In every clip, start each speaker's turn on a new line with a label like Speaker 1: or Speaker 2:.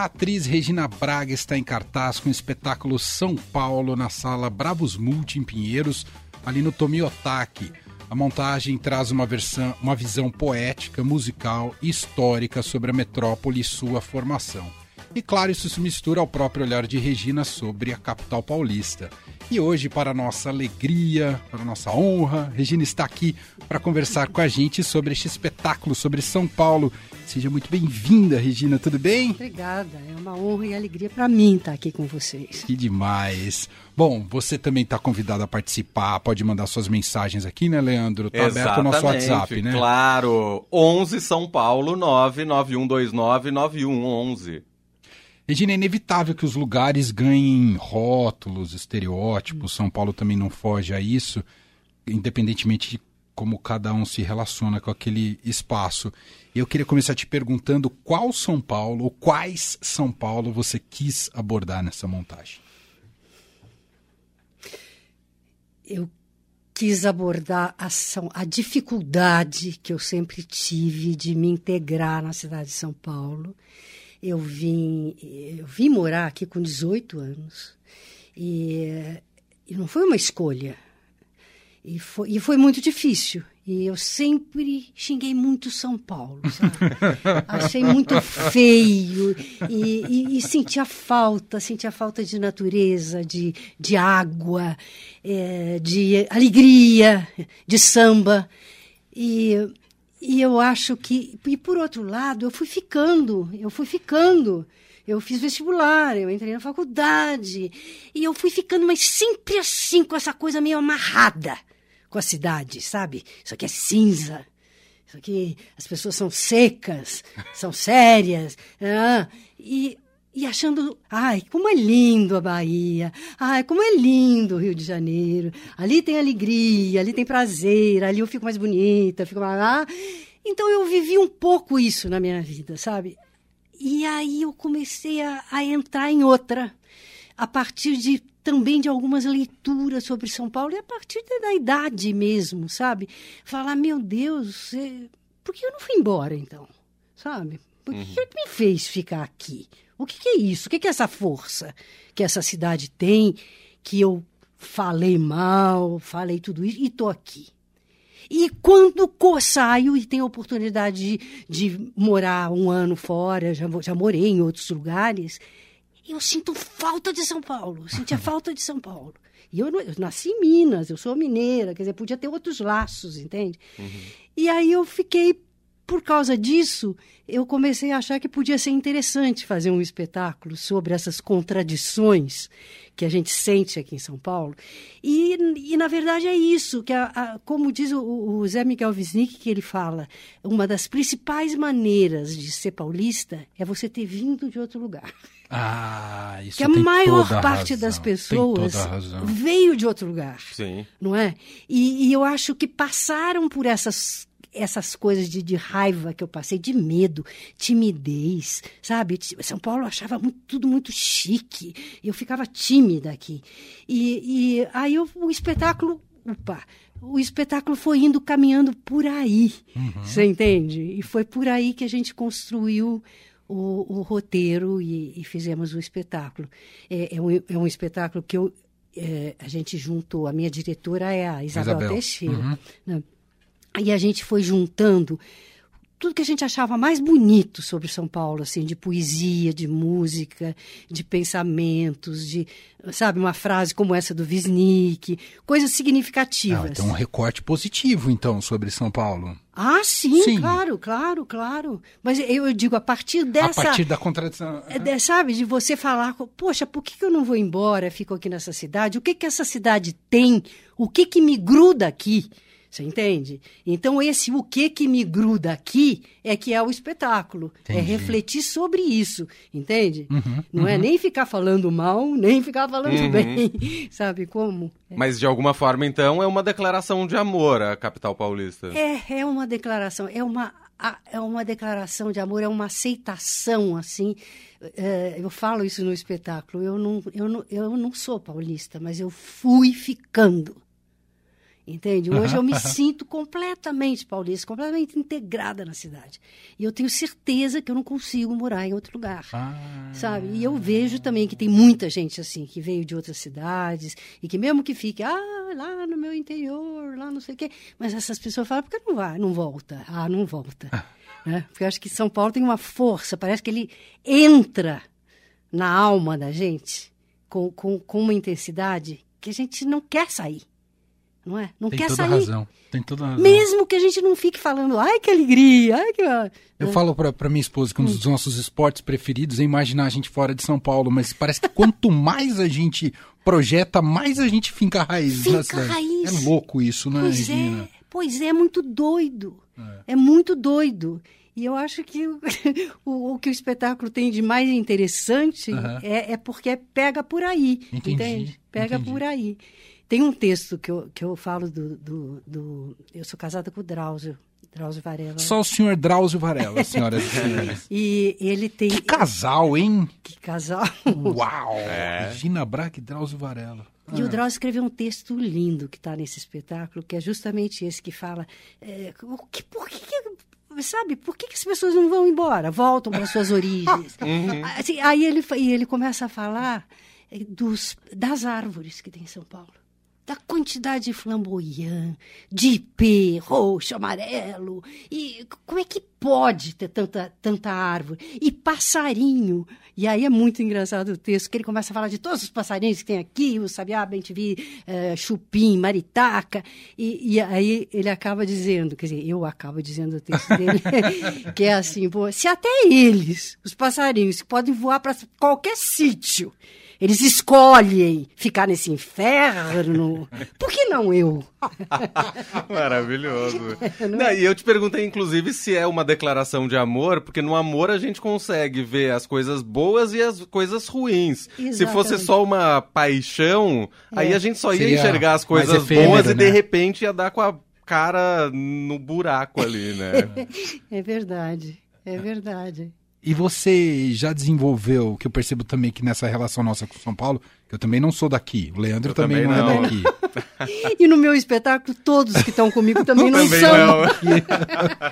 Speaker 1: A atriz Regina Braga está em cartaz com o espetáculo São Paulo na sala Bravos Multi em Pinheiros, ali no Tomiotaki. A montagem traz uma, versão, uma visão poética, musical e histórica sobre a metrópole e sua formação. E claro, isso se mistura ao próprio olhar de Regina sobre a capital paulista. E hoje, para nossa alegria, para nossa honra, Regina está aqui para conversar com a gente sobre este espetáculo, sobre São Paulo. Seja muito bem-vinda, Regina, tudo bem?
Speaker 2: Obrigada, é uma honra e alegria para mim estar aqui com vocês.
Speaker 1: Que demais. Bom, você também está convidado a participar, pode mandar suas mensagens aqui, né, Leandro? Está aberto o nosso WhatsApp, né?
Speaker 3: Claro, 11 São Paulo 99129 9111.
Speaker 1: Regina, é inevitável que os lugares ganhem rótulos, estereótipos. São Paulo também não foge a isso, independentemente de como cada um se relaciona com aquele espaço. Eu queria começar te perguntando qual São Paulo, ou quais São Paulo você quis abordar nessa montagem.
Speaker 2: Eu quis abordar a, a dificuldade que eu sempre tive de me integrar na cidade de São Paulo eu vim, eu vim morar aqui com 18 anos e, e não foi uma escolha. E foi, e foi muito difícil. E eu sempre xinguei muito São Paulo, sabe? Achei muito feio e, e, e sentia falta, sentia falta de natureza, de, de água, é, de alegria, de samba. E e eu acho que. E por outro lado, eu fui ficando, eu fui ficando. Eu fiz vestibular, eu entrei na faculdade. E eu fui ficando, mas sempre assim, com essa coisa meio amarrada com a cidade, sabe? Isso aqui é cinza. Isso aqui, as pessoas são secas, são sérias. Ah, e e achando, ai, como é lindo a Bahia, ai, como é lindo o Rio de Janeiro, ali tem alegria, ali tem prazer, ali eu fico mais bonita, fico mais. Ah. Então eu vivi um pouco isso na minha vida, sabe? E aí eu comecei a, a entrar em outra, a partir de também de algumas leituras sobre São Paulo e a partir da idade mesmo, sabe? Falar, meu Deus, por que eu não fui embora então? Sabe? Por que, uhum. que me fez ficar aqui? O que, que é isso? O que, que é essa força que essa cidade tem, que eu falei mal, falei tudo isso e estou aqui? E quando saio e tenho a oportunidade de, de, morar um ano fora, já, já morei em outros lugares, eu sinto falta de São Paulo, sentia falta de São Paulo. E eu, eu, nasci em Minas, eu sou mineira, quer dizer, podia ter outros laços, entende? Uhum. E aí eu fiquei por causa disso, eu comecei a achar que podia ser interessante fazer um espetáculo sobre essas contradições que a gente sente aqui em São Paulo. E, e na verdade, é isso, que a, a, como diz o, o, Zé Miguel Wisnik, que ele fala, uma das principais maneiras de ser paulista é você ter vindo de outro lugar.
Speaker 1: Ah, isso
Speaker 2: que a maior parte das pessoas veio de outro lugar,
Speaker 3: Sim.
Speaker 2: não é? E, e eu acho que passaram por essas essas coisas de, de, raiva que eu passei, de medo, timidez, sabe? São Paulo achava muito, tudo muito chique, eu ficava tímida aqui. E, e aí eu, o espetáculo, opa, o espetáculo foi indo caminhando por aí, uhum. você entende? E foi por aí que a gente construiu o, o roteiro e, e, fizemos o espetáculo. É, é, um, é um espetáculo que eu, é, a gente juntou, a minha diretora é a Isabel, Isabel. Teixeira. Uhum. Né? Aí a gente foi juntando tudo que a gente achava mais bonito sobre São Paulo, assim, de poesia, de música, de pensamentos, de, sabe, uma frase como essa do Wisnik, coisas significativas. Ah,
Speaker 1: então um recorte positivo, então, sobre São Paulo.
Speaker 2: Ah, sim, sim, claro, claro, claro. Mas eu, digo, a partir dessa...
Speaker 1: A partir da contradição.
Speaker 2: É, de, sabe, de você falar, poxa, por que, que eu não vou embora, fico aqui nessa cidade? O que que essa cidade tem? O que que me gruda aqui? Você entende? Então, esse o que que me gruda aqui é que é o espetáculo. É Entendi. É refletir sobre isso, entende? Uhum, Não é uhum. é nem ficar falando mal, nem ficar falando uhum. bem. Sabe como?
Speaker 3: É. Mas, de alguma forma, então, é uma declaração de amor à capital paulista.
Speaker 2: É, é uma declaração. É uma, é uma declaração de amor, é uma aceitação, assim. Eu falo isso no espetáculo. Eu não, eu, não, eu não sou paulista, mas eu fui ficando Entende? Hoje eu me sinto completamente paulista, completamente integrada na cidade. E eu tenho certeza que eu não consigo morar em outro lugar.
Speaker 1: Ah.
Speaker 2: Sabe? E eu vejo também que tem muita gente assim, que veio de outras cidades, e que mesmo que fique, ah, lá no meu interior, lá não sei o quê. Mas essas pessoas falam, por que não vai? Não volta. Ah, não volta. né? Porque eu acho que São Paulo tem uma força, parece que ele entra na alma da gente com, com, com uma intensidade que a gente não quer sair não é? Não
Speaker 1: Tem
Speaker 2: quer
Speaker 1: toda
Speaker 2: sair.
Speaker 1: razão. Tem toda razão.
Speaker 2: Mesmo que a gente não fique falando, ai que alegria, ai que.
Speaker 1: Eu falo pra, pra minha esposa que um dos nossos esportes preferidos é imaginar a gente fora de São Paulo, mas parece que quanto mais a gente projeta, mais a gente finca raiz na
Speaker 2: Finca raiz.
Speaker 1: É louco isso, né,
Speaker 2: Pois
Speaker 1: Regina?
Speaker 2: é, pois é, é muito doido. É. muito doido. E eu acho que o, o, o que o espetáculo tem de mais interessante
Speaker 1: Aham.
Speaker 2: é, é porque pega por aí.
Speaker 1: Entendi,
Speaker 2: entende? Pega
Speaker 1: entendi.
Speaker 2: por aí. Tem um texto que eu, que eu falo do, do, do- Eu sou casada com o Drauzio, Drauzio Varela.
Speaker 1: Só o senhor Drauzio Varela, senhoras e senhores.
Speaker 2: E ele tem.
Speaker 1: Que casal, hein?
Speaker 2: Que casal.
Speaker 1: Uau! Regina Braque e Drauzio Varela.
Speaker 2: E o Drauzio escreveu um texto lindo que está nesse espetáculo, que é justamente esse que fala é, o que, por que, que- sabe, por que, que as pessoas não vão embora, voltam para suas origens? Assim, aí ele, e ele começa a falar é, dos, das árvores que tem em São Paulo. Da quantidade de flamboyant, de ipê, roxo, amarelo. E como é que pode ter tanta, tanta árvore? E passarinho. E aí é muito engraçado o texto, que ele começa a falar de todos os passarinhos que tem aqui, o sabiá, bem-te-vi, eh, chupim, maritaca. E, e aí ele acaba dizendo, quer dizer, eu acabo dizendo o texto dele, que é assim, se até eles, os passarinhos, podem voar para qualquer sítio, eles escolhem ficar nesse inferno, por que não eu?
Speaker 3: Maravilhoso. Não, e eu te perguntei, inclusive, se é uma declaração de amor, porque no amor a gente consegue ver as coisas boas e as coisas ruins. Se fosse
Speaker 2: Exatamente.
Speaker 3: só uma paixão, aí a gente só ia
Speaker 1: Seria
Speaker 3: enxergar as coisas
Speaker 1: efêmero,
Speaker 3: boas e de
Speaker 1: né?
Speaker 3: repente ia dar com a cara no buraco ali, né?
Speaker 2: É verdade, é verdade.
Speaker 1: E você já desenvolveu, que eu percebo também que nessa relação nossa com São Paulo, que eu também não sou daqui, o Leandro também,
Speaker 3: também
Speaker 1: não, é daqui.
Speaker 2: E no meu espetáculo, todos que estão comigo também não
Speaker 3: Também
Speaker 2: são.
Speaker 3: não.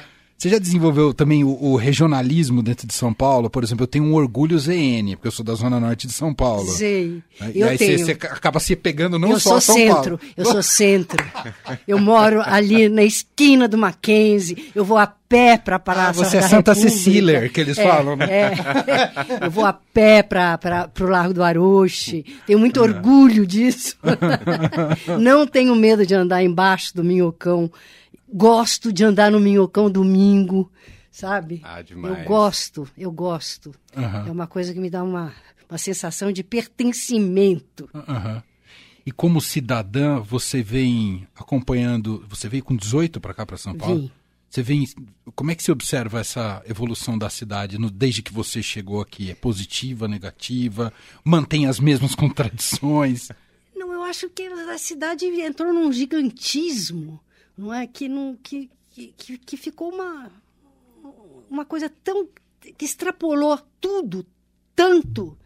Speaker 1: Você já desenvolveu também o, o regionalismo dentro de São Paulo? Por exemplo, eu tenho um orgulho ZN, porque eu sou da Zona Norte de São Paulo.
Speaker 2: Sei.
Speaker 1: Né? E
Speaker 2: Eu
Speaker 1: aí
Speaker 2: tenho.
Speaker 1: Você, você acaba se pegando não
Speaker 2: eu
Speaker 1: só
Speaker 2: sou
Speaker 1: São
Speaker 2: centro,
Speaker 1: Paulo.
Speaker 2: eu sou centro. Eu moro ali na esquina do Mackenzie. Eu vou a pé para a Praça
Speaker 1: Ah, você é Santa
Speaker 2: República.
Speaker 1: Cecília, que eles
Speaker 2: É,
Speaker 1: falam, né?
Speaker 2: é. Eu vou a pé para o Largo do Aroche. Tenho muito orgulho disso. Não tenho medo de andar embaixo do minhocão. Gosto de andar no minhocão domingo, sabe?
Speaker 3: Ah, demais.
Speaker 2: Eu gosto, eu gosto.
Speaker 1: Aham.
Speaker 2: É uma coisa que me dá uma, uma sensação de pertencimento.
Speaker 1: Aham. E como cidadã, você vem acompanhando. Você veio com 18 para cá, para São Paulo?
Speaker 2: Vim.
Speaker 1: Você vem. Como é que você observa essa evolução da cidade no- desde que você chegou aqui? É positiva, negativa? Mantém as mesmas contradições?
Speaker 2: Não, eu acho que a cidade entrou num gigantismo, não é? Que, não, que, que, que- ficou uma, uma coisa tão. que extrapolou tudo, tanto,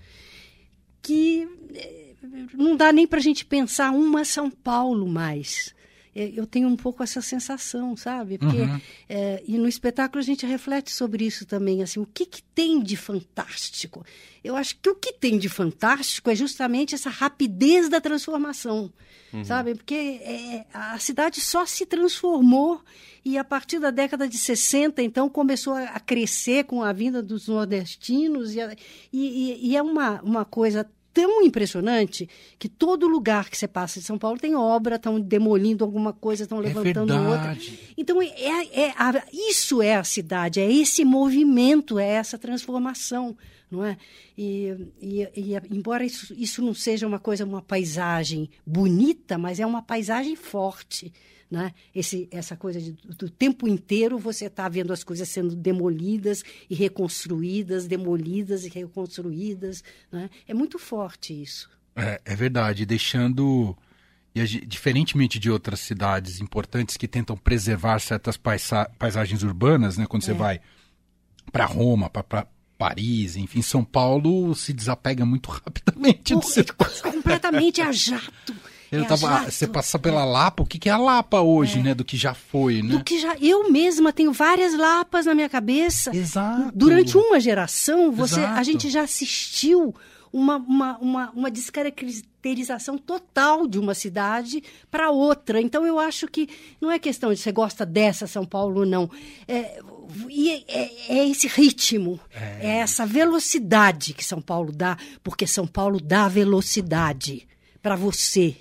Speaker 2: que eh, não dá nem para a gente pensar uma São Paulo mais. Eh, Eu tenho um pouco essa sensação, sabe? Porque, eh, e no espetáculo a gente reflete sobre isso também, assim, o que, que tem de fantástico? Eu acho que o que tem de fantástico é justamente essa rapidez da transformação, sabe? Porque eh, a cidade só se transformou e a partir da década de 60, então, começou a crescer com a vinda dos nordestinos e, a- e- e- é uma, uma coisa tão impressionante que todo lugar que você passa de São Paulo tem obra, estão demolindo alguma coisa, estão
Speaker 1: É
Speaker 2: levantando outra.
Speaker 1: verdade.
Speaker 2: Então, é, é a- isso é a cidade, é esse movimento, é essa transformação, não é? E, e- e, embora isso, isso não seja uma coisa, uma paisagem bonita, mas é uma paisagem forte, né? Esse, essa coisa de, do tempo inteiro você está vendo as coisas sendo demolidas e reconstruídas, demolidas e reconstruídas, né? É muito forte isso.
Speaker 1: É, é verdade, deixando. E diferentemente de outras cidades importantes que tentam preservar certas paisa- paisagens urbanas, né? Quando você vai para Roma, para Paris, enfim, São Paulo se desapega muito rapidamente do seu.
Speaker 2: completamente a jato. É
Speaker 1: tava,
Speaker 2: jato.
Speaker 1: você passa pela Lapa, o que, que é a Lapa hoje, né? Do que já foi, né?
Speaker 2: Do que já eu mesma tenho várias lapas na minha cabeça.
Speaker 1: Exato.
Speaker 2: Durante uma geração, você, a
Speaker 1: Exato.
Speaker 2: gente já assistiu uma, uma, uma, uma descaracterização total de uma cidade para outra. Então, eu acho que não é questão de você gosta dessa São Paulo, não. É, e é, é- é esse ritmo, é. essa velocidade que São Paulo dá, porque São Paulo dá velocidade para você.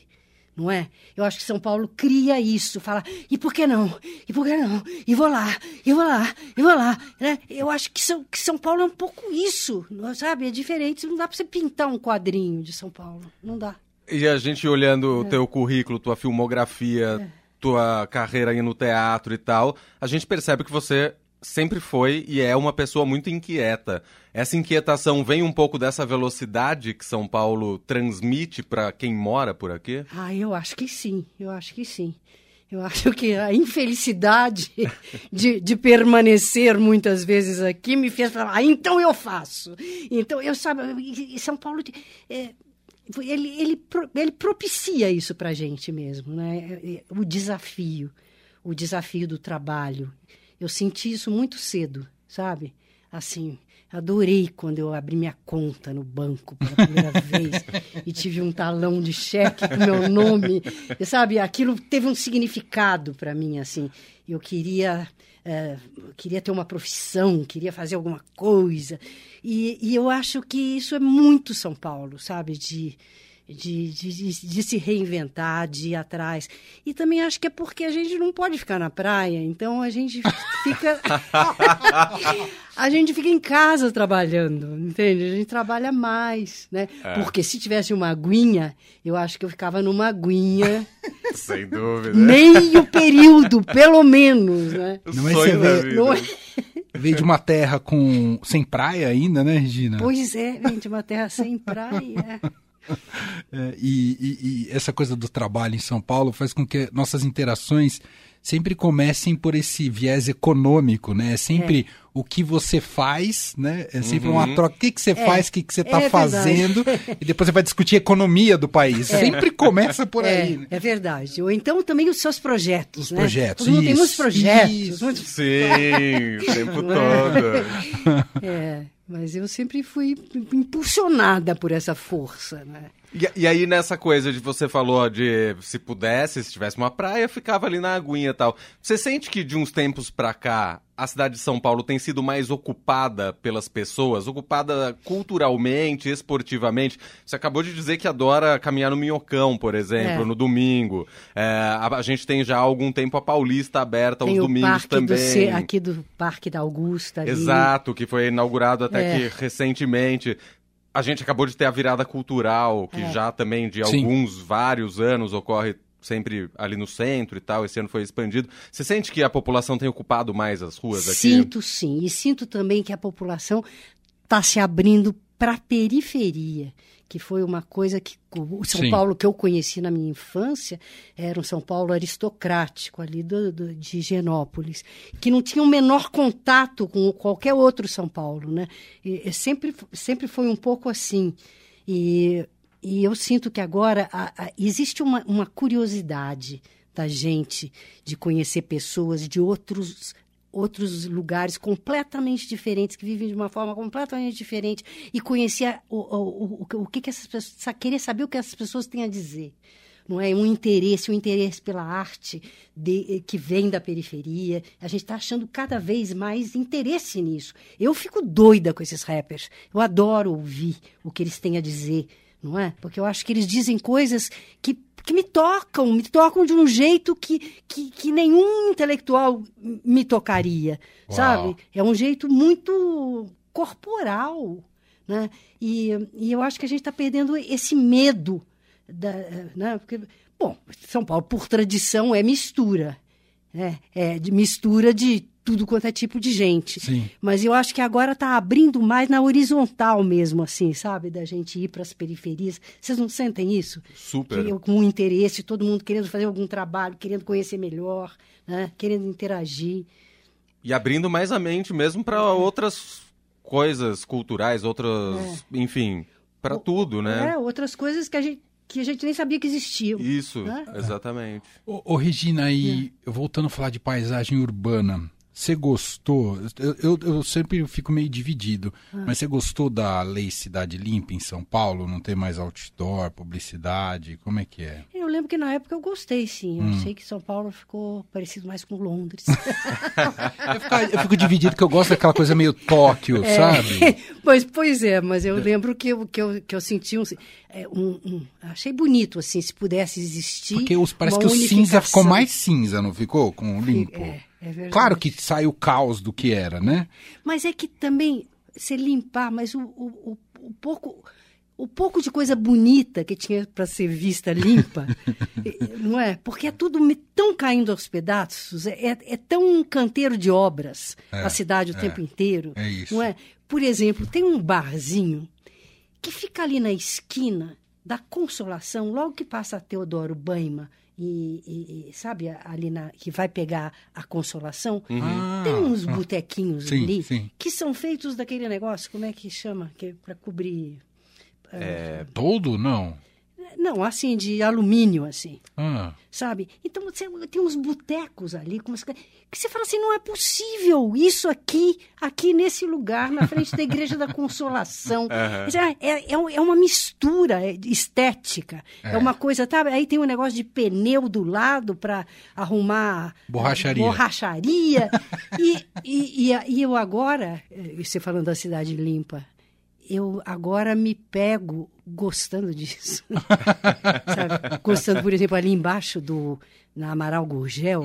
Speaker 2: Não é? Eu acho que São Paulo cria isso, fala, e por que não? E por que não? E vou lá, e vou lá, e vou lá. Né? Eu acho que São, que São Paulo é um pouco isso, não- sabe? É diferente. Não dá para você pintar um quadrinho de São Paulo. Não dá.
Speaker 3: E a gente olhando o teu currículo, tua filmografia, tua carreira aí no teatro e tal, a gente percebe que você sempre foi e é uma pessoa muito inquieta. Essa inquietação vem um pouco dessa velocidade que São Paulo transmite para quem mora por aqui?
Speaker 2: Ah, eu acho que sim, eu acho que sim. Eu acho que a infelicidade de, de permanecer muitas vezes aqui me fez falar, ah, então eu faço. Então, eu sabe, São Paulo, é, ele, ele, ele propicia isso pra gente mesmo, né? É, O desafio, o desafio do trabalho. Eu senti isso muito cedo, sabe? Assim, adorei quando eu abri minha conta no banco pela primeira vez e tive um talão de cheque com meu nome. E, sabe, aquilo teve um significado para mim, assim. Eu queria, eh, queria ter uma profissão, queria fazer alguma coisa. E, e eu acho que isso é muito São Paulo, sabe? De, de, de, de- de se reinventar, de ir atrás. E também acho que é porque a gente não pode ficar na praia, então a gente fica. a gente fica em casa trabalhando, entende? A gente trabalha mais, né? Porque se tivesse uma aguinha, eu acho que eu ficava numa aguinha
Speaker 3: Sem dúvida.
Speaker 2: meio período, pelo menos, né?
Speaker 1: Não é
Speaker 3: Sonho da vida.
Speaker 2: Não é-
Speaker 1: Veio de uma terra com sem praia ainda, né, Regina?
Speaker 2: Pois é, gente, uma terra sem praia.
Speaker 1: É, e, e- e essa coisa do trabalho em São Paulo faz com que nossas interações sempre comecem por esse viés econômico, né? É sempre o que você faz, né? É sempre uma troca. O que, que você faz, o que, que você está
Speaker 2: é
Speaker 1: fazendo, e depois você vai discutir a economia do país. Sempre começa por aí. né?
Speaker 2: É, é verdade. Ou então também os seus projetos,
Speaker 1: Os
Speaker 2: né?
Speaker 1: projetos,
Speaker 2: Todo mundo tem muitos
Speaker 1: isso,
Speaker 2: projetos.
Speaker 1: isso.
Speaker 2: muitos-
Speaker 3: Sim, o tempo todo.
Speaker 2: É, mas eu sempre fui impulsionada por essa força, né?
Speaker 3: E, e aí, nessa coisa de você falou de se pudesse, se tivesse uma praia, ficava ali na aguinha e tal. Você sente que de uns tempos pra cá, a cidade de São Paulo tem sido mais ocupada pelas pessoas? Ocupada culturalmente, esportivamente? Você acabou de dizer que adora caminhar no Minhocão, por exemplo,
Speaker 2: É.
Speaker 3: no domingo. É, a, a gente tem já há algum tempo a Paulista aberta aos
Speaker 2: Tem o
Speaker 3: domingos também.
Speaker 2: do Ce- aqui do Parque da Augusta. ali.
Speaker 3: Exato, que foi inaugurado até
Speaker 2: É.
Speaker 3: que recentemente. A gente acabou de ter a virada cultural, que
Speaker 2: É.
Speaker 3: já também de
Speaker 1: Sim.
Speaker 3: alguns, vários anos ocorre sempre ali no centro e tal, esse ano foi expandido. Você sente que a população tem ocupado mais as ruas aqui?
Speaker 2: Sinto sim. E sinto também que a população está se abrindo para a periferia, que foi uma coisa que o São
Speaker 1: Sim.
Speaker 2: Paulo que eu conheci na minha infância era um São Paulo aristocrático ali do, do- de Higienópolis, que não tinha o menor contato com qualquer outro São Paulo, né? E, e sempre, sempre foi um pouco assim. E, e eu sinto que agora a- a- existe uma, uma curiosidade da gente de conhecer pessoas de outros outros lugares completamente diferentes, que vivem de uma forma completamente diferente, e conhecer o, o, o, o que, que essas pessoas. querer saber o que essas pessoas têm a dizer. Não é um interesse, um interesse pela arte de- que vem da periferia. A gente está achando cada vez mais interesse nisso. Eu fico doida com esses rappers. Eu adoro ouvir o que eles têm a dizer, não é? Porque eu acho que eles dizem coisas que que me tocam, me tocam de um jeito que, que, que nenhum intelectual me tocaria,
Speaker 1: Uau.
Speaker 2: sabe? É um jeito muito corporal, né? E, e eu acho que a gente está perdendo esse medo, da, né? Porque, bom, São Paulo, por tradição, é mistura, né? É de mistura de tudo quanto é tipo de gente.
Speaker 1: Sim.
Speaker 2: Mas eu acho que agora está abrindo mais na horizontal mesmo, assim, sabe? Da gente ir para as periferias. Vocês não sentem isso?
Speaker 3: Super.
Speaker 2: Que eu, com interesse, todo mundo querendo fazer algum trabalho, querendo conhecer melhor, né? querendo interagir.
Speaker 3: E abrindo mais a mente mesmo para outras coisas culturais, outras, enfim, para tudo, né?
Speaker 2: É, outras coisas que a gente que a gente nem sabia que existiam.
Speaker 3: Isso,
Speaker 2: né?
Speaker 3: exatamente.
Speaker 1: Ô, ô, Regina, e voltando a falar de paisagem urbana, você gostou? Eu, eu, eu sempre fico meio dividido, mas você gostou da lei Cidade Limpa em São Paulo? Não ter mais outdoor, publicidade? Como é que é?
Speaker 2: Eu lembro que na época eu gostei, sim. Eu
Speaker 1: Hum.
Speaker 2: sei que São Paulo ficou parecido mais com Londres.
Speaker 1: Eu fico, eu fico dividido porque eu gosto daquela coisa meio Tóquio, sabe?
Speaker 2: pois, pois é, mas eu lembro que eu, que eu, que eu senti um, é, um- um- Achei bonito, assim, se pudesse existir.
Speaker 1: Porque os, parece que o cinza ficou mais cinza, não ficou? Com o limpo.
Speaker 2: É, é verdade.
Speaker 1: Claro que sai o caos do que era, né?
Speaker 2: Mas é que também, se limpar, mas o, o, o, o pouco. O pouco de coisa bonita que tinha para ser vista limpa, não é? Porque é tudo tão caindo aos pedaços, é, é- é tão um canteiro de obras
Speaker 1: É,
Speaker 2: a cidade o
Speaker 1: é,
Speaker 2: tempo inteiro,
Speaker 1: é isso.
Speaker 2: não é? Por exemplo, tem um barzinho que fica ali na esquina da Consolação, logo que passa a Teodoro Baima e, e- e, sabe ali na que vai pegar a Consolação,
Speaker 1: Ah,
Speaker 2: tem uns
Speaker 1: ah.
Speaker 2: botequinhos
Speaker 1: Sim,
Speaker 2: ali
Speaker 1: sim.
Speaker 2: que são feitos daquele negócio, como é que chama? Que é para cobrir.
Speaker 1: Todo? Não.
Speaker 2: Não, assim, de alumínio, assim,
Speaker 1: Ah,
Speaker 2: sabe? Então você tem uns botecos ali com umas, que você fala assim, não é possível isso aqui, aqui nesse lugar, na frente da Igreja da Consolação. Dizer, É, é, um- é uma mistura é, estética. É. uma coisa, tá? Aí tem um negócio de pneu do lado para arrumar
Speaker 1: Borracharia.
Speaker 2: borracharia. e, e, e, e eu agora, eh, você falando da cidade limpa, eu agora me pego gostando disso. Sabe? Gostando, por exemplo, ali embaixo do na Amaral Gurgel,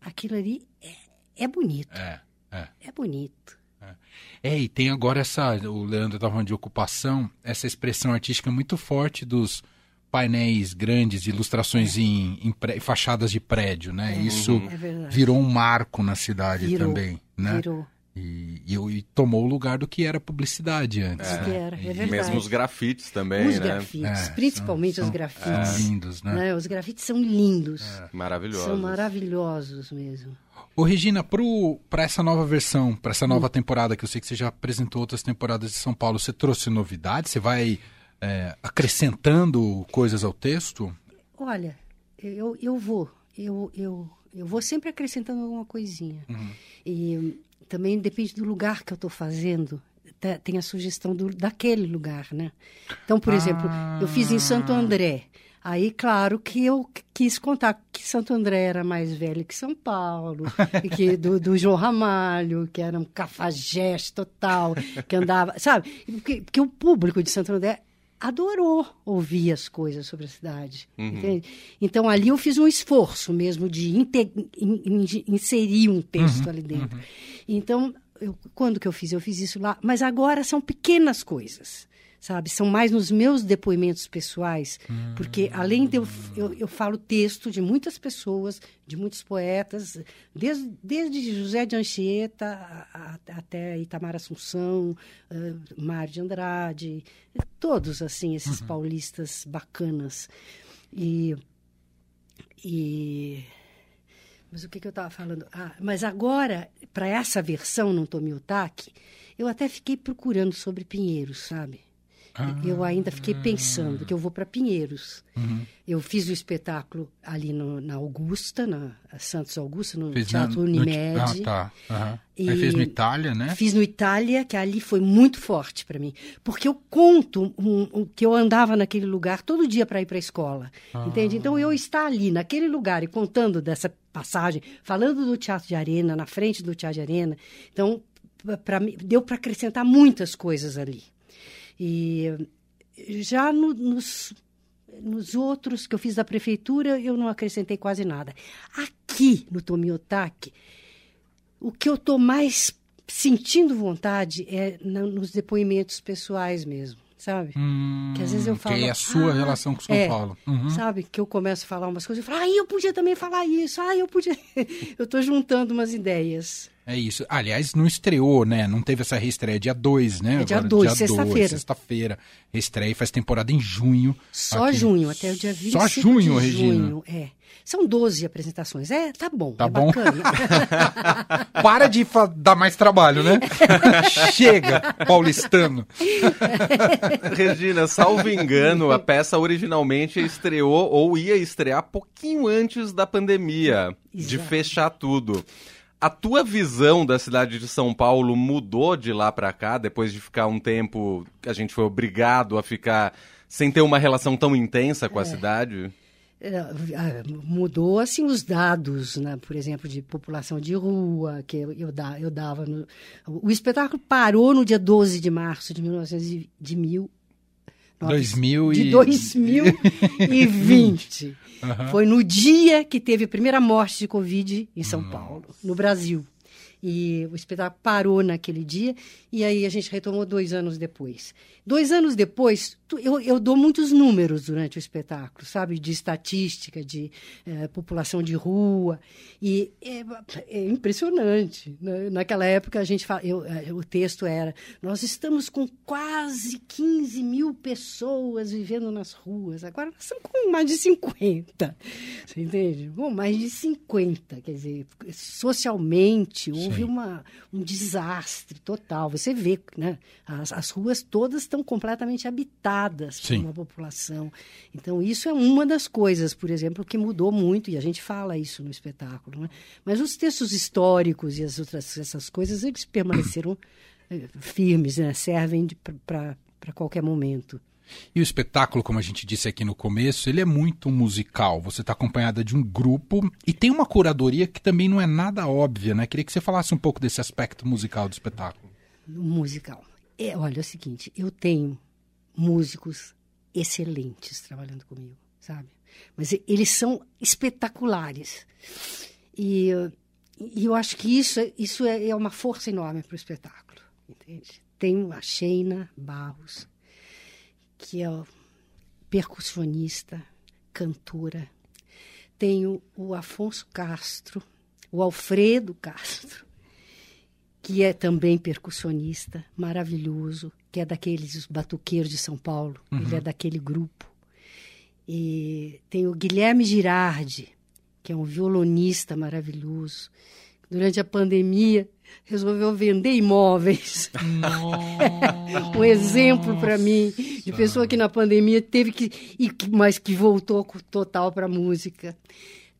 Speaker 2: aquilo ali é, é bonito.
Speaker 1: é, é.
Speaker 2: É bonito.
Speaker 1: É, e tem agora essa, o Leandro estava falando de ocupação, essa expressão artística muito forte dos painéis grandes, ilustrações em, em pré- fachadas de prédio, né? Isso
Speaker 2: É verdade.
Speaker 1: virou um marco na cidade
Speaker 2: Virou,
Speaker 1: também, né?
Speaker 2: Virou.
Speaker 1: E, e, e tomou o lugar do que era publicidade antes.
Speaker 2: É.
Speaker 1: né?
Speaker 2: Que era, é
Speaker 1: E-
Speaker 2: verdade.
Speaker 3: Mesmo os grafites também,
Speaker 2: Os
Speaker 3: né?
Speaker 2: grafites,
Speaker 1: É,
Speaker 2: principalmente
Speaker 1: são-
Speaker 2: os
Speaker 1: são-
Speaker 2: grafites.
Speaker 1: são lindos, né?
Speaker 2: né? Os grafites são lindos.
Speaker 3: Maravilhosos.
Speaker 2: São maravilhosos mesmo.
Speaker 1: Ô, Regina, para essa nova versão, para essa nova temporada, que eu sei que você já apresentou outras temporadas de São Paulo, você trouxe novidades? Você vai é, acrescentando coisas ao texto?
Speaker 2: Olha, eu, eu vou. Eu, eu, eu vou sempre acrescentando alguma coisinha. E hum, também depende do lugar que eu estou fazendo. Tá- Tem a sugestão do, daquele lugar, né? Então, por exemplo, eu fiz em Santo André. Aí, claro que eu qu- quis contar que Santo André era mais velho que São Paulo, e que do, do João Ramalho, que era um cafajeste total, que andava, sabe? Porque, porque o público de Santo André adorou ouvir as coisas sobre a cidade. entende? Então, ali eu fiz um esforço mesmo de inserir um texto ali dentro. Então, eu- quando que eu fiz? Eu fiz isso lá. Mas agora são pequenas coisas, sabe? São mais nos meus depoimentos pessoais. Porque, além de eu, eu, eu falo texto de muitas pessoas, de muitos poetas, desde, desde José de Anchieta a- a- até Itamar Assunção, uh, Mário de Andrade, todos, assim, esses paulistas bacanas. E... e mas o que, que eu estava falando? Ah, mas agora, para essa versão no Tomiotaki, eu até fiquei procurando sobre Pinheiros, sabe? Eu ainda fiquei pensando que eu vou para Pinheiros. Eu fiz o espetáculo ali no- na Augusta, na Santos Augusta, no
Speaker 1: na-
Speaker 2: Teatro
Speaker 1: no-
Speaker 2: Unimed.
Speaker 1: Ah, tá. aham. Aí fez no Itália, né?
Speaker 2: Fiz no Itália, que ali foi muito forte para mim. Porque eu conto um- um- que eu andava naquele lugar todo dia para ir para a escola. Entende? Então eu estar ali, naquele lugar, e contando dessa passagem, falando do Teatro de Arena, na frente do Teatro de Arena. Então, pra- pra deu para acrescentar muitas coisas ali. E já no- nos, nos outros que eu fiz da prefeitura, eu não acrescentei quase nada. Aqui, no Tomiotaki, o que eu estou mais sentindo vontade é nos depoimentos pessoais mesmo, sabe?
Speaker 1: Hum,
Speaker 2: que às vezes eu falo.
Speaker 1: Que é a sua
Speaker 2: "Ah",
Speaker 1: relação com São
Speaker 2: é,
Speaker 1: Paulo. Uhum.
Speaker 2: Sabe? Que eu começo a falar umas coisas e falo, ah, eu podia também falar isso, ah, eu podia. eu estou juntando umas ideias.
Speaker 1: É isso. Aliás, não estreou, né? Não teve essa reestreia. Dia 2, né?
Speaker 2: É dia
Speaker 1: Agora,
Speaker 2: 2,
Speaker 1: dois,
Speaker 2: sexta-feira.
Speaker 1: Sexta-feira. Reestreia e faz temporada em junho.
Speaker 2: Só
Speaker 1: aqui.
Speaker 2: junho, até o dia 25
Speaker 1: Só junho,
Speaker 2: de
Speaker 1: Regina.
Speaker 2: junho. É. São 12 apresentações. É, tá bom,
Speaker 1: Tá
Speaker 2: é
Speaker 1: bom.
Speaker 2: bacana.
Speaker 1: Para de dar mais trabalho, né? Chega, paulistano.
Speaker 3: Regina, salvo engano, a peça originalmente estreou ou ia estrear pouquinho antes da pandemia, de
Speaker 2: Exato.
Speaker 3: fechar tudo. A tua visão da cidade de São Paulo mudou de lá pra cá, depois de ficar um tempo que a gente foi obrigado a ficar sem ter uma relação tão intensa com a cidade?
Speaker 2: É, ah, mudou assim os dados, né? por exemplo, de população de rua, que eu, eu, da- eu dava. no- o espetáculo parou no dia 12 de março de 1900 e- de mil.
Speaker 1: 2000
Speaker 2: de
Speaker 1: e-
Speaker 2: 2020.
Speaker 1: Aham.
Speaker 2: Foi no dia que teve a primeira morte de Covid em São Paulo, no Brasil. E o espetáculo parou naquele dia e aí a gente retomou dois anos depois. Dois anos depois, eu, eu dou muitos números durante o espetáculo, sabe? De estatística, de eh, população de rua. E é, é impressionante. né? Naquela época, a gente fala, eu, eh, o texto era: Nós estamos com quase 15 mil pessoas vivendo nas ruas. Agora nós estamos com mais de 50. Você entende? Bom, mais de 50. Quer dizer, socialmente houve
Speaker 1: Sim.
Speaker 2: uma, um desastre total. Você vê, né? As, as ruas todas estão completamente habitadas por
Speaker 1: Sim.
Speaker 2: uma população. Então, isso é uma das coisas, por exemplo, que mudou muito, e a gente fala isso no espetáculo. Né? Mas os textos históricos e as outras essas coisas, eles permaneceram eh, firmes, né? servem para qualquer momento.
Speaker 1: E o espetáculo, como a gente disse aqui no começo, ele é muito musical. Você está acompanhada de um grupo e tem uma curadoria que também não é nada óbvia, né? Queria que você falasse um pouco desse aspecto musical do espetáculo.
Speaker 2: musical. É, olha, é o seguinte, eu tenho músicos excelentes trabalhando comigo, sabe? Mas eles são espetaculares. E, e eu acho que isso, isso é, é uma força enorme para o espetáculo, entende? Tem a Sheina Barros, que é percussionista, cantora. Tenho o Afonso Castro, o Alfredo Castro, que é também percussionista, maravilhoso, que é daqueles batuqueiros de São Paulo, ele é daquele grupo. E tem o Guilherme Girardi, que é um violonista maravilhoso. Durante a pandemia, resolveu vender imóveis. um exemplo para mim de pessoa que na pandemia teve que, mas que voltou total para a música.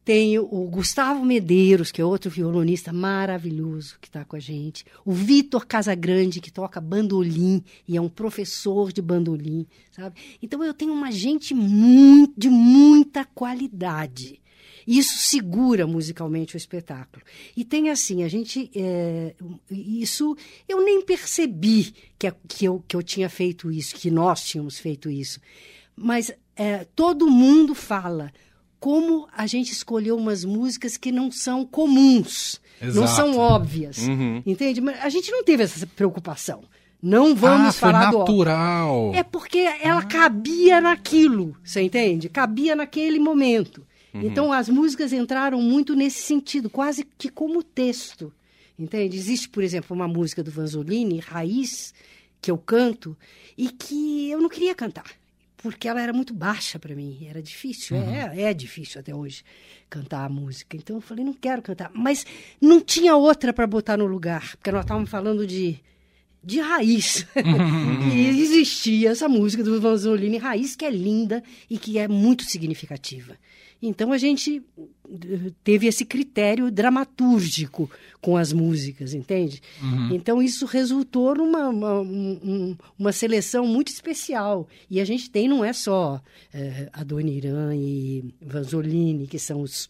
Speaker 2: Tem o Gustavo Medeiros, que é outro violonista maravilhoso que está com a gente. O Vitor Casagrande, que toca bandolim e é um professor de bandolim, sabe? Então eu tenho uma gente muito, de muita qualidade. Isso segura musicalmente o espetáculo. E tem assim, a gente. é, isso. Eu nem percebi que, a- que, eu, que eu tinha feito isso, que nós tínhamos feito isso. Mas é, todo mundo fala como a gente escolheu umas músicas que não são comuns, não
Speaker 1: Exato.
Speaker 2: são óbvias.
Speaker 3: Uhum.
Speaker 2: Entende? Mas a gente não teve essa preocupação. Não vamos
Speaker 1: ah, foi
Speaker 2: falar do óbvio.
Speaker 1: natural.
Speaker 2: É porque ela cabia naquilo, você entende? Cabia naquele momento. Então as músicas entraram muito nesse sentido, quase que como texto. Entende? Existe, por exemplo, uma música do Vanzolini, Raiz, que eu canto, e que eu não queria cantar. Porque ela era muito baixa para mim, era difícil, é, é difícil até hoje cantar a música. Então eu falei, não quero cantar. Mas não tinha outra para botar no lugar, porque nós estávamos falando de de raiz. e existia essa música do Vanzolini Raiz, que é linda e que é muito significativa. Então a gente eh, teve esse critério dramatúrgico com as músicas, entende? Então isso resultou numa uma, um- um- uma seleção muito especial. E a gente tem, não é só eh, Adoniran e Vanzolini, que são os,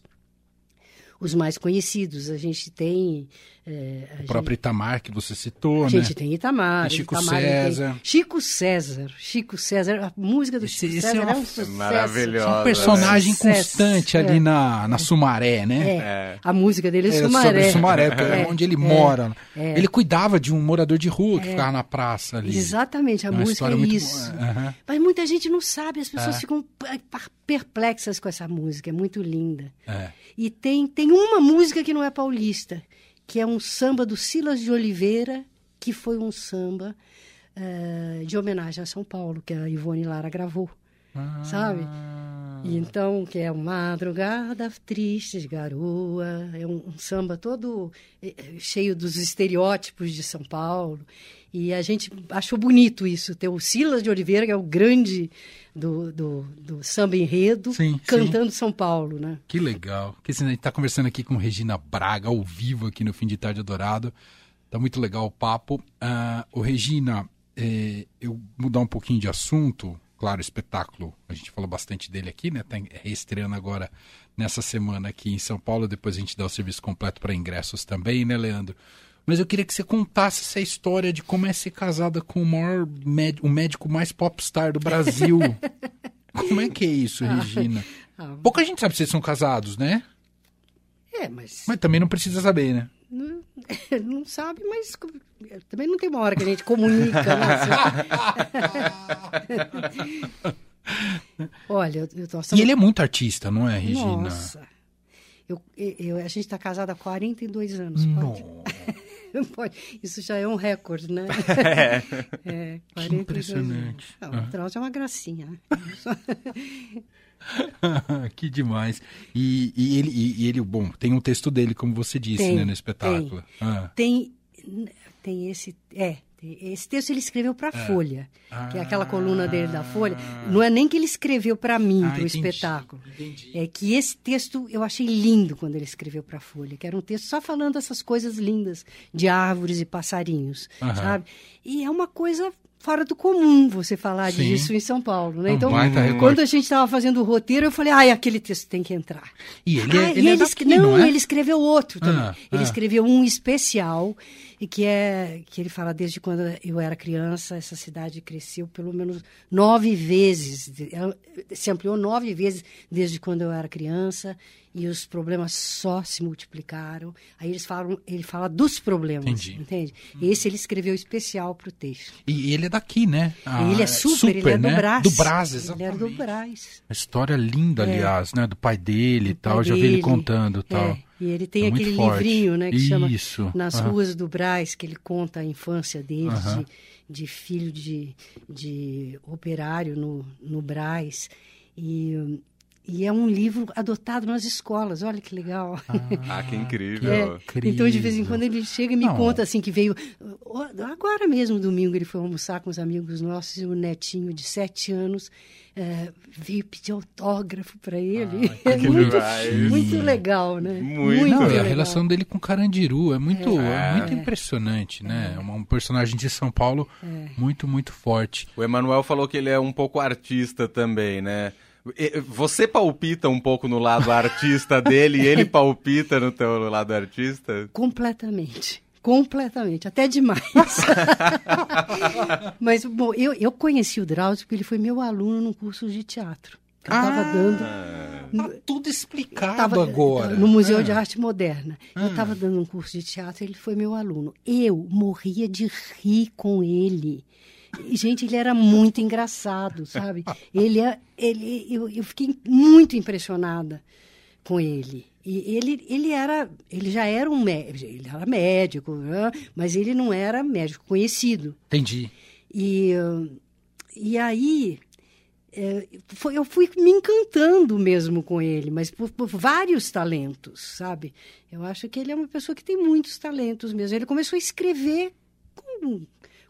Speaker 2: os mais conhecidos. A gente tem. A
Speaker 1: O próprio Itamar que você citou,
Speaker 2: a
Speaker 1: né?
Speaker 2: gente tem Itamar.
Speaker 1: Tem Chico
Speaker 2: Itamar tem-
Speaker 1: César.
Speaker 2: Chico César. Chico César. A música do
Speaker 1: Esse-
Speaker 2: Chico
Speaker 1: esse é
Speaker 2: César é,
Speaker 1: uma-
Speaker 2: um sucesso.
Speaker 3: Maravilhosa.
Speaker 1: É um personagem
Speaker 2: Sucesso.
Speaker 1: constante ali
Speaker 2: É.
Speaker 1: na, na Sumaré, né?
Speaker 2: É.
Speaker 3: É.
Speaker 2: A música dele é,
Speaker 1: É,
Speaker 2: Sumaré.
Speaker 1: sobre Sumaré, é,
Speaker 2: É,
Speaker 1: onde ele
Speaker 2: é,
Speaker 1: mora.
Speaker 2: é.
Speaker 1: Ele cuidava de um morador de rua que ficava na praça ali.
Speaker 2: Exatamente, a
Speaker 1: É uma
Speaker 2: música é
Speaker 1: muito
Speaker 2: isso.
Speaker 1: boa. Aham.
Speaker 2: Mas muita gente não sabe, as pessoas
Speaker 1: É.
Speaker 2: ficam perplexas com essa música, é muito linda.
Speaker 1: É.
Speaker 2: E tem, tem uma música que não é paulista, que é um samba do Silas de Oliveira, que foi um samba eh, de homenagem a São Paulo, que a Ivone Lara gravou.
Speaker 1: Ah.
Speaker 2: Sabe? E então, que é Madrugada Triste de Garoa, é um, um samba todo eh, cheio dos estereótipos de São Paulo. E a gente achou bonito isso, ter o Silas de Oliveira, que é o grande do, do, do samba enredo,
Speaker 1: Sim,
Speaker 2: cantando
Speaker 1: sim.
Speaker 2: São Paulo, né?
Speaker 1: Que legal. Que assim, a gente está conversando aqui com Regina Braga, ao vivo aqui no Fim de Tarde Dourado. Tá muito legal o papo. Ah, ô Regina, eh, eu mudar um pouquinho de assunto. Claro, espetáculo, a gente falou bastante dele aqui, né? Tá reestreando agora nessa semana aqui em São Paulo. Depois a gente dá o serviço completo para ingressos também, né, Leandro? Mas eu queria que você contasse essa história de como é ser casada com o maior méd- o médico mais popstar do Brasil. como é que é isso, Regina?
Speaker 2: Ah,
Speaker 1: Pouca gente sabe se vocês são casados, né?
Speaker 2: é, mas
Speaker 1: Mas também não precisa saber, né?
Speaker 2: não, sabe, mas também não tem uma hora que a gente comunica, né? Olha, eu, eu tô
Speaker 1: E ele é muito artista, não é, Regina?
Speaker 2: Nossa. Eu, eu- a gente está casada há 42 anos. Pode, pode. Isso já é um recorde, né? É, 42
Speaker 1: impressionante.
Speaker 2: anos. Não, o troço é uma gracinha. Né?
Speaker 1: que demais. E, e ele, e, ele, bom, tem um texto dele, como você disse,
Speaker 2: Tem,
Speaker 1: né, no espetáculo. Ah,
Speaker 2: Tem, tem esse. É, tem- esse texto ele escreveu para a Folha, que é aquela coluna dele da Folha. Não é nem que ele escreveu para mim,
Speaker 1: Ah,
Speaker 2: para o espetáculo.
Speaker 1: entendi.
Speaker 2: É que esse texto eu achei lindo quando ele escreveu para a Folha, que era um texto só falando essas coisas lindas de árvores e passarinhos,
Speaker 1: Aham.
Speaker 2: sabe? E é uma coisa fora do comum você falar
Speaker 1: Sim.
Speaker 2: disso em São Paulo, né?
Speaker 1: Um
Speaker 2: Então, quando a gente estava fazendo o roteiro, eu falei, ai, aquele texto tem que entrar.
Speaker 1: E ele, é-
Speaker 2: Ah,
Speaker 1: ele é
Speaker 2: ele
Speaker 1: daqui,
Speaker 2: escre- não,
Speaker 1: não é?
Speaker 2: ele escreveu outro também.
Speaker 1: Ah,
Speaker 2: ele
Speaker 1: ah.
Speaker 2: escreveu um especial e que é que ele fala desde quando eu era criança essa cidade cresceu pelo menos nove vezes, ela se ampliou nove vezes desde quando eu era criança e os problemas só se multiplicaram. Aí eles falam, ele fala dos problemas,
Speaker 1: Entendi.
Speaker 2: entende? Esse ele escreveu especial para o texto.
Speaker 1: E ele é daqui, né? Ah,
Speaker 2: ele é super, ele é do
Speaker 1: né?
Speaker 2: Brás.
Speaker 1: Do Brás,
Speaker 2: Ele
Speaker 1: exatamente.
Speaker 2: era do Brás.
Speaker 1: Uma história linda, aliás, né? Do pai dele e tal. já vi ele
Speaker 2: dele.
Speaker 1: contando e tal.
Speaker 2: E ele tem
Speaker 1: É
Speaker 2: aquele livrinho, né, que chama
Speaker 1: Isso.
Speaker 2: Nas
Speaker 1: Aham.
Speaker 2: Ruas do Brás, que ele conta a infância dele,
Speaker 1: Aham.
Speaker 2: de, de filho de, de operário no, no Brás. E, e é um livro adotado nas escolas, olha que legal.
Speaker 3: Ah, que incrível.
Speaker 2: É,
Speaker 1: incrível.
Speaker 2: então, de vez em quando, ele chega e me
Speaker 1: Não.
Speaker 2: conta assim que veio. Agora mesmo, domingo, ele foi almoçar com os amigos nossos e o netinho de sete anos eh, veio pedir autógrafo para ele.
Speaker 1: Ah,
Speaker 2: é muito, muito legal, né?
Speaker 3: Muito.
Speaker 1: Não, e a
Speaker 2: legal.
Speaker 1: relação dele com o Carandiru é muito, é.
Speaker 3: É.
Speaker 1: muito impressionante, né? É uma- um personagem de São Paulo muito, muito forte.
Speaker 3: O Emanuel falou que ele é um pouco artista também, né? Você palpita um pouco no lado artista dele e ele palpita no teu lado artista?
Speaker 2: Completamente. Completamente, até demais. Mas, bom, eu, eu conheci o Drauzio porque ele foi meu aluno num curso de teatro. que Eu estava dando.
Speaker 1: Tá tudo explicado
Speaker 2: Tava-
Speaker 1: agora.
Speaker 2: No Museu de
Speaker 1: Ah.
Speaker 2: Arte Moderna. Eu estava dando um curso de teatro, ele foi meu aluno. Eu morria de rir com ele. Gente, ele era muito engraçado, sabe? Ele é, ele, eu, eu fiquei muito impressionada com ele. E ele, ele era, ele já era um médico, ele era médico, mas ele não era médico conhecido.
Speaker 1: Entendi.
Speaker 2: E, e aí é, foi- eu fui me encantando mesmo com ele, mas por, por vários talentos, sabe? Eu acho que ele é uma pessoa que tem muitos talentos mesmo. Ele começou a escrever com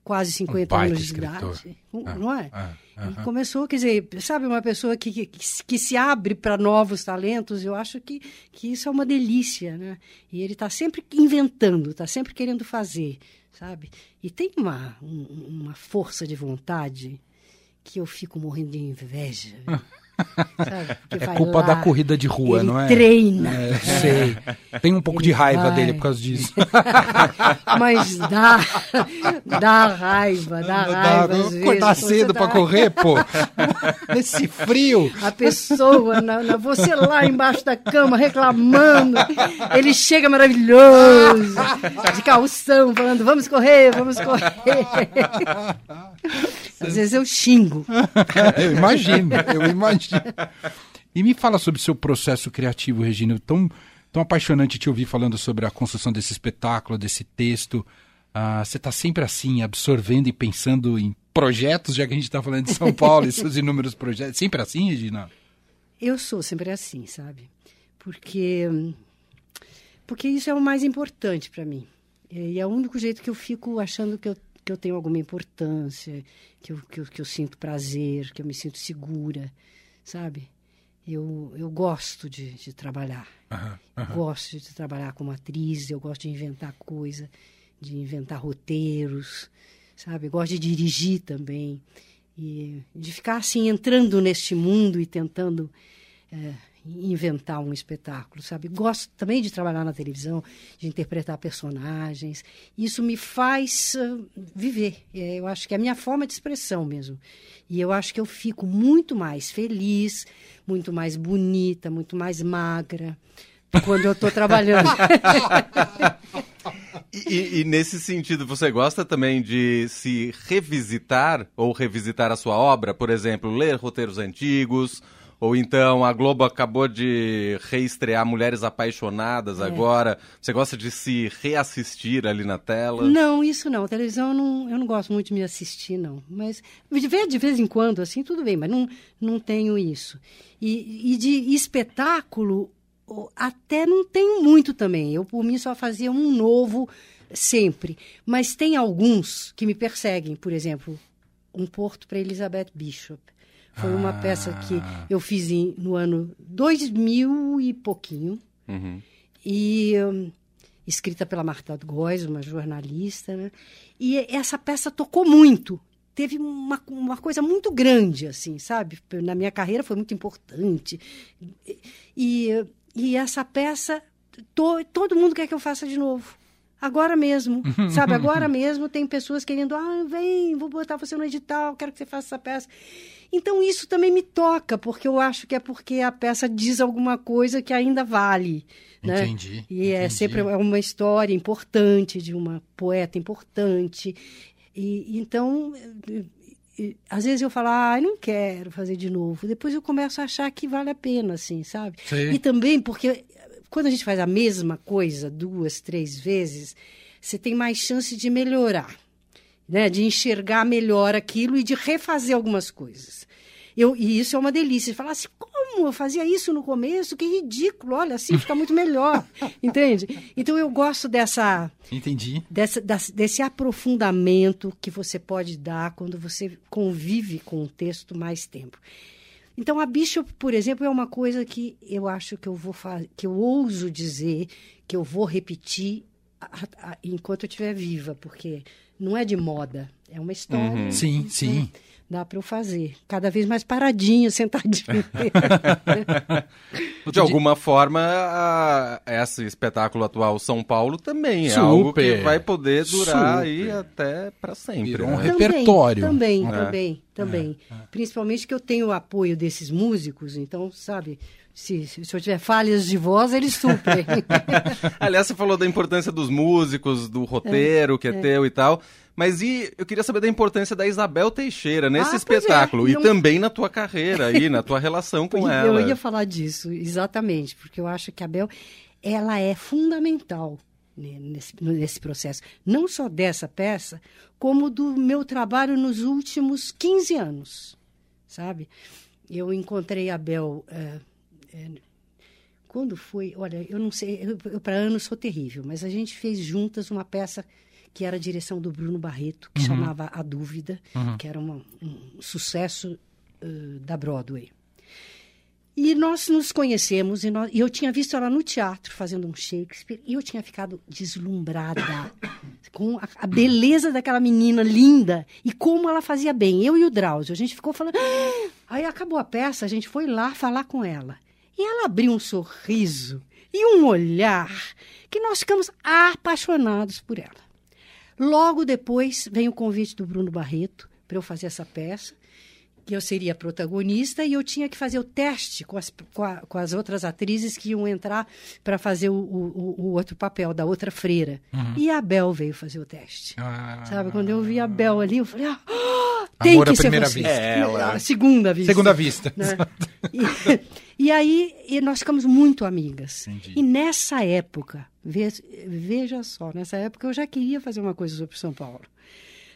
Speaker 2: quase 50
Speaker 1: baita
Speaker 2: anos de idade,
Speaker 1: Ah,
Speaker 2: não é?
Speaker 1: ah,
Speaker 2: Ele
Speaker 1: aham.
Speaker 2: começou, quer dizer, sabe, uma pessoa que, que, que se abre para novos talentos, eu acho que, que isso é uma delícia, né? E ele está sempre inventando, está sempre querendo fazer, sabe? E tem uma, um- uma força de vontade que eu fico morrendo de inveja.
Speaker 1: É culpa
Speaker 2: lá,
Speaker 1: da corrida de rua,
Speaker 2: ele
Speaker 1: não é?
Speaker 2: treina.
Speaker 1: É, sei. Tem um pouco
Speaker 2: Ele
Speaker 1: de raiva
Speaker 2: vai.
Speaker 1: dele por causa disso.
Speaker 2: Mas dá, dá raiva, dá raiva. às vezes,
Speaker 1: Acordar cedo
Speaker 2: tá-
Speaker 1: pra correr, pô. Nesse frio.
Speaker 2: A pessoa, na, na- você lá embaixo da cama reclamando, ele chega maravilhoso, de calção, falando: vamos correr, vamos correr. Às vezes eu xingo.
Speaker 1: eu imagino, eu imagino. E me fala sobre seu processo criativo, Regina. Tão, tão apaixonante te ouvir falando sobre a construção desse espetáculo, desse texto. Ah, você está sempre assim, absorvendo e pensando em projetos, já que a gente está falando de São Paulo e seus inúmeros projetos. Sempre assim, Regina?
Speaker 2: Eu sou sempre assim, sabe? Porque porque isso é o mais importante para mim. E é o único jeito que eu fico achando que eu, que eu tenho alguma importância, que eu, que, eu, que eu sinto prazer, que eu me sinto segura, sabe? Eu, eu gosto de, de trabalhar.
Speaker 1: Uhum, uhum.
Speaker 2: Gosto de trabalhar como atriz, eu gosto de inventar coisa, de inventar roteiros, sabe? Eu gosto de dirigir também. E de ficar assim, entrando neste mundo e tentando é, inventar um espetáculo, sabe? Gosto também de trabalhar na televisão, de interpretar personagens. Isso me faz uh, viver. É, eu acho que é a minha forma de expressão mesmo. E eu acho que eu fico muito mais feliz, muito mais bonita, muito mais magra quando eu estou trabalhando.
Speaker 3: e, e, nesse sentido, você gosta também de se revisitar ou revisitar a sua obra? Por exemplo, ler roteiros antigos ou então a Globo acabou de reestrear Mulheres Apaixonadas é. agora. Você gosta de se reassistir ali na tela?
Speaker 2: Não, isso não. A televisão eu não, eu não gosto muito de me assistir, não. Mas de vez, de vez em quando, assim, tudo bem, mas não, não tenho isso. E, e de espetáculo, até não tenho muito também. Eu, por mim, só fazia um novo sempre. Mas tem alguns que me perseguem. Por exemplo, Um Porto para Elizabeth Bishop foi uma ah. peça que eu fiz em, no ano 2000 e pouquinho.
Speaker 3: Uhum.
Speaker 2: E um, escrita pela Marta Góes, uma jornalista. Né? E essa peça tocou muito. Teve uma, uma coisa muito grande, assim, sabe? Na minha carreira foi muito importante. E, e essa peça, to, todo mundo quer que eu faça de novo. Agora mesmo, sabe? Agora mesmo tem pessoas querendo, ah, vem, vou botar você no edital, quero que você faça essa peça. Então isso também me toca, porque eu acho que é porque a peça diz alguma coisa que ainda vale. Né?
Speaker 1: Entendi.
Speaker 2: E
Speaker 1: é
Speaker 2: entendi. é sempre uma história importante de uma poeta importante. E então, às vezes eu falo, ah, não quero fazer de novo. Depois eu começo a achar que vale a pena, assim, sabe?
Speaker 1: Sim.
Speaker 2: E também porque quando a gente faz a mesma coisa duas, três vezes, você tem mais chance de melhorar né, de enxergar melhor aquilo e de refazer algumas coisas. Eu, e isso é uma delícia. Falar assim, como eu fazia isso no começo? Que ridículo, olha, assim fica muito melhor. entende? Então eu gosto dessa.
Speaker 1: Entendi.
Speaker 2: Dessa, desse aprofundamento que você pode dar quando você convive com o texto mais tempo. Então a Bishop, por exemplo, é uma coisa que eu acho que eu vou fazer, que eu ouso dizer, que eu vou repetir a, a, enquanto eu estiver viva, porque não é de moda, é uma história. Uhum.
Speaker 1: Sim, sim.
Speaker 2: Dá para eu fazer. Cada vez mais paradinho, sentadinho.
Speaker 3: de alguma forma, a, esse espetáculo atual São Paulo também Super. é algo que vai poder durar Super. aí até para sempre.
Speaker 1: Virou um né? repertório.
Speaker 2: Também, é. também, também. É. Principalmente que eu tenho o apoio desses músicos, então, sabe, se, se, eu tiver falhas de voz, eles suprem.
Speaker 3: Aliás, você falou da importância dos músicos, do roteiro é, que é, é, teu e tal. Mas e eu queria saber da importância da Isabel Teixeira nesse ah, espetáculo é, e também na tua carreira aí, na tua relação com ela.
Speaker 2: Eu ia falar disso, exatamente, porque eu acho que a Bel ela é fundamental nesse, nesse processo, não só dessa peça, como do meu trabalho nos últimos 15 anos, sabe? Eu encontrei a Bel uh, é, quando foi, olha, eu não sei, eu, eu para anos sou terrível, mas a gente fez juntas uma peça que era a direção do Bruno Barreto, que uhum. chamava A Dúvida, uhum. que era uma, um sucesso uh, da Broadway. E nós nos conhecemos, e, nós, e, eu tinha visto ela no teatro fazendo um Shakespeare, e eu tinha ficado deslumbrada com a, a, beleza daquela menina linda e como ela fazia bem. Eu e o Drauzio, a gente ficou falando. Ah! Aí acabou a peça, a gente foi lá falar com ela. E ela abriu um sorriso e um olhar que nós ficamos apaixonados por ela. Logo depois vem o convite do Bruno Barreto para eu fazer essa peça, que eu seria protagonista e eu tinha que fazer o teste com as, com, a, com as outras atrizes que iam entrar para fazer o, o, o, outro papel da outra freira. Uhum. E a Bel veio fazer o teste. Ah, Sabe, quando eu vi a Bel ali, eu falei, ah, tem Amor que ser você. Vista.
Speaker 1: É ela.
Speaker 2: segunda vista.
Speaker 1: Segunda vista.
Speaker 2: Né? E, e, aí e nós ficamos muito amigas.
Speaker 1: Entendi.
Speaker 2: E nessa época, veja, veja só, nessa época eu já queria fazer uma coisa sobre São Paulo.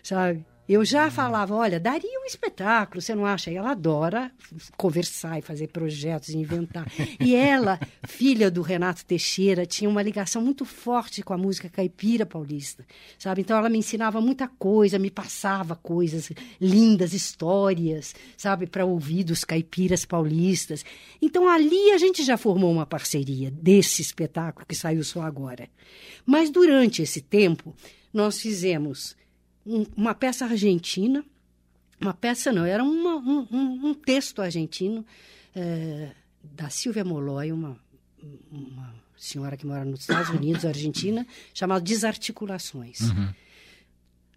Speaker 2: Sabe? Eu já falava, olha, daria um espetáculo, você não acha? E ela adora conversar e fazer projetos, e inventar. E ela, filha do Renato Teixeira, tinha uma ligação muito forte com a música caipira paulista, sabe? Então ela me ensinava muita coisa, me passava coisas lindas, histórias, sabe, para ouvir dos caipiras paulistas. Então ali a gente já formou uma parceria desse espetáculo que saiu só agora. Mas durante esse tempo, nós fizemos um, uma peça argentina, uma peça não, era uma, um, um, um, texto argentino é, da Silvia Molloy, uma, uma senhora que mora nos Estados Unidos, Argentina, chamado Desarticulações. Uhum.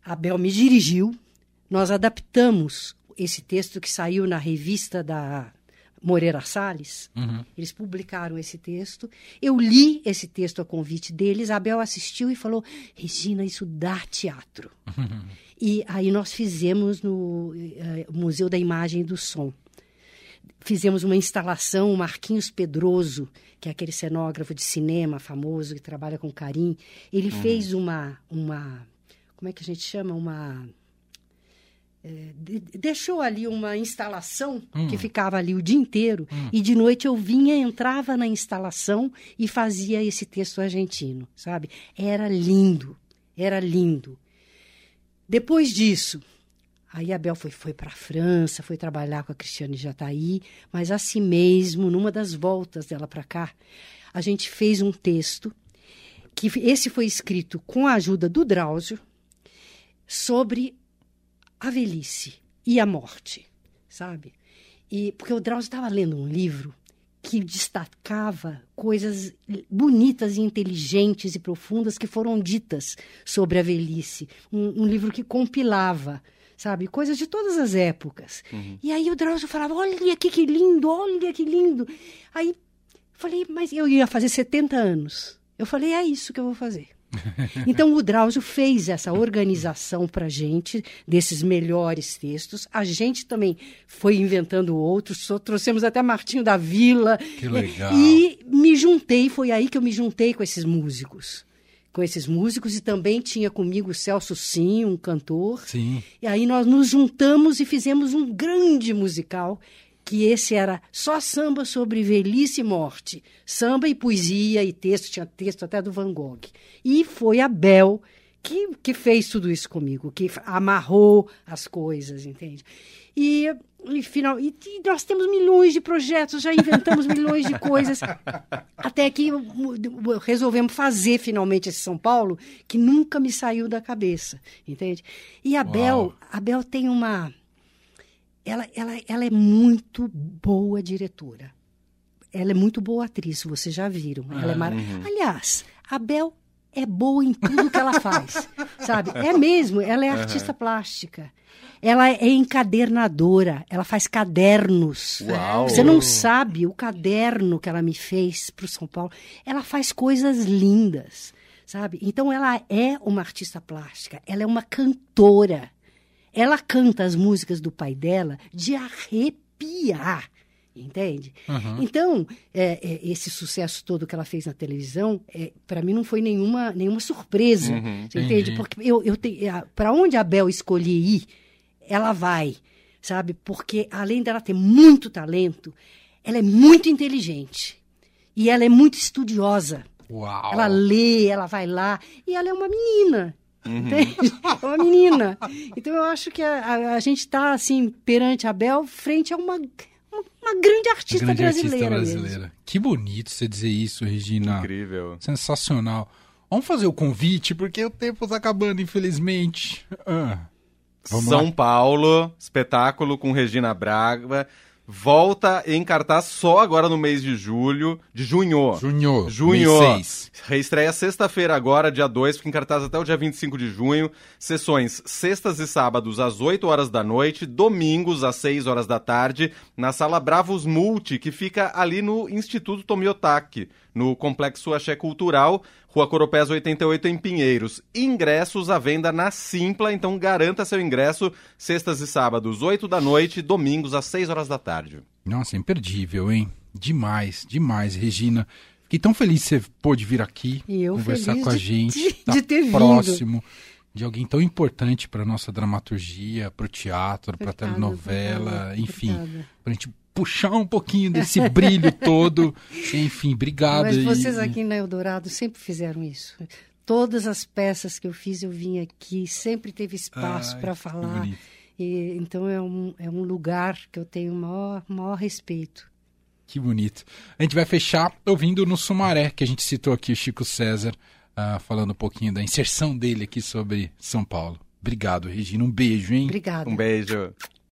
Speaker 2: A Bel me dirigiu, nós adaptamos esse texto que saiu na revista da Moreira Salles. Uhum. Eles publicaram esse texto. Eu li esse texto a convite deles. Abel assistiu e falou: Regina, isso dá teatro. Uhum. E aí nós fizemos no uh, Museu da Imagem e do Som. Fizemos uma instalação, o Marquinhos Pedroso, que é aquele cenógrafo de cinema famoso que trabalha com Carim. Ele uhum. fez uma, uma. Como é que a gente chama? Uma deixou ali uma instalação hum. que ficava ali o dia inteiro hum. e de noite eu vinha, entrava na instalação e fazia esse texto argentino, sabe? Era lindo, era lindo. Depois disso, aí a Bel foi, foi para a França, foi trabalhar com a Cristiane Jataí, mas assim mesmo, numa das voltas dela para cá, a gente fez um texto que esse foi escrito com a ajuda do Drauzio sobre a velhice e a morte, sabe? E porque o Drauzio estava lendo um livro que destacava coisas bonitas e inteligentes e profundas que foram ditas sobre a velhice. Um, um livro que compilava, sabe, coisas de todas as épocas. Uhum. E aí o Drauzio falava: olha aqui que lindo, olha que lindo. Aí falei, mas eu ia fazer 70 anos. Eu falei: é isso que eu vou fazer. Então o Drauzio fez essa organização para a gente desses melhores textos. A gente também foi inventando outros, só trouxemos até Martinho da Vila.
Speaker 1: Que legal.
Speaker 2: E me juntei, foi aí que eu me juntei com esses músicos. Com esses músicos e também tinha comigo o Celso Sim, um cantor.
Speaker 1: Sim.
Speaker 2: E aí nós nos juntamos e fizemos um grande musical que esse era só samba sobre velhice e morte. Samba e poesia e texto, tinha texto até do Van Gogh. E foi a Bel que, que fez tudo isso comigo, que amarrou as coisas, entende? E, e, final, e, e nós temos milhões de projetos, já inventamos milhões de coisas, até que resolvemos fazer finalmente esse São Paulo, que nunca me saiu da cabeça, entende? E a Bel, a Bel tem uma ela, ela, ela é muito boa diretora. Ela é muito boa atriz, vocês já viram. Ela é mar... Uhum. Aliás, a Bel é boa em tudo que ela faz, sabe? É mesmo, ela é artista uhum. plástica. Ela é encadernadora, ela faz cadernos.
Speaker 3: Uau.
Speaker 2: Você não sabe o caderno que ela me fez para o São Paulo. Ela faz coisas lindas, sabe? Então ela é uma artista plástica, ela é uma cantora. Ela canta as músicas do pai dela de arrepiar. Entende? Uhum. Então, é, é, esse sucesso todo que ela fez na televisão, é, para mim não foi nenhuma, nenhuma surpresa. Uhum, você entende? Porque eu, eu para onde a Bel escolher ir, ela vai, sabe? Porque além dela ter muito talento, ela é muito inteligente. E ela é muito estudiosa.
Speaker 1: Uau.
Speaker 2: Ela lê, ela vai lá. E ela é uma menina. Uhum. É uma menina. Então eu acho que a, a, a gente está, assim, perante a Bel, frente a uma, uma, uma grande artista grande brasileira. Artista brasileira.
Speaker 1: Que bonito você dizer isso, Regina.
Speaker 3: Incrível.
Speaker 1: Sensacional. Vamos fazer o convite, porque o tempo está acabando, infelizmente. Ah,
Speaker 3: São lá. Paulo, espetáculo com Regina Braga volta em cartaz só agora no mês de julho, de junho.
Speaker 1: Junho.
Speaker 3: Junho. Reestreia sexta-feira agora, dia 2, fica em cartaz até o dia 25 de junho. Sessões sextas e sábados às 8 horas da noite, domingos às 6 horas da tarde, na sala Bravos Multi, que fica ali no Instituto Tomiotaki, no Complexo Axé Cultural, Rua Coropés 88 em Pinheiros. Ingressos à venda na Simpla, então garanta seu ingresso sextas e sábados, 8 da noite, domingos às 6 horas da tarde.
Speaker 1: Nossa, imperdível, hein? Demais, demais, Regina. Fiquei tão feliz que você pôde vir aqui
Speaker 2: eu
Speaker 1: conversar com
Speaker 2: a
Speaker 1: gente.
Speaker 2: De, tá de ter
Speaker 1: próximo.
Speaker 2: Vindo.
Speaker 1: De alguém tão importante para nossa dramaturgia, para o teatro, para a telenovela, enfim, para a gente puxar um pouquinho desse brilho todo. Enfim, obrigado.
Speaker 2: Mas vocês e... aqui na Eldorado sempre fizeram isso. Todas as peças que eu fiz, eu vim aqui, sempre teve espaço para falar. E, então é um, é um lugar que eu tenho o maior, maior respeito.
Speaker 1: Que bonito. A gente vai fechar ouvindo no Sumaré, que a gente citou aqui o Chico César, uh, falando um pouquinho da inserção dele aqui sobre São Paulo. Obrigado, Regina. Um beijo, hein?
Speaker 2: Obrigada.
Speaker 3: Um beijo.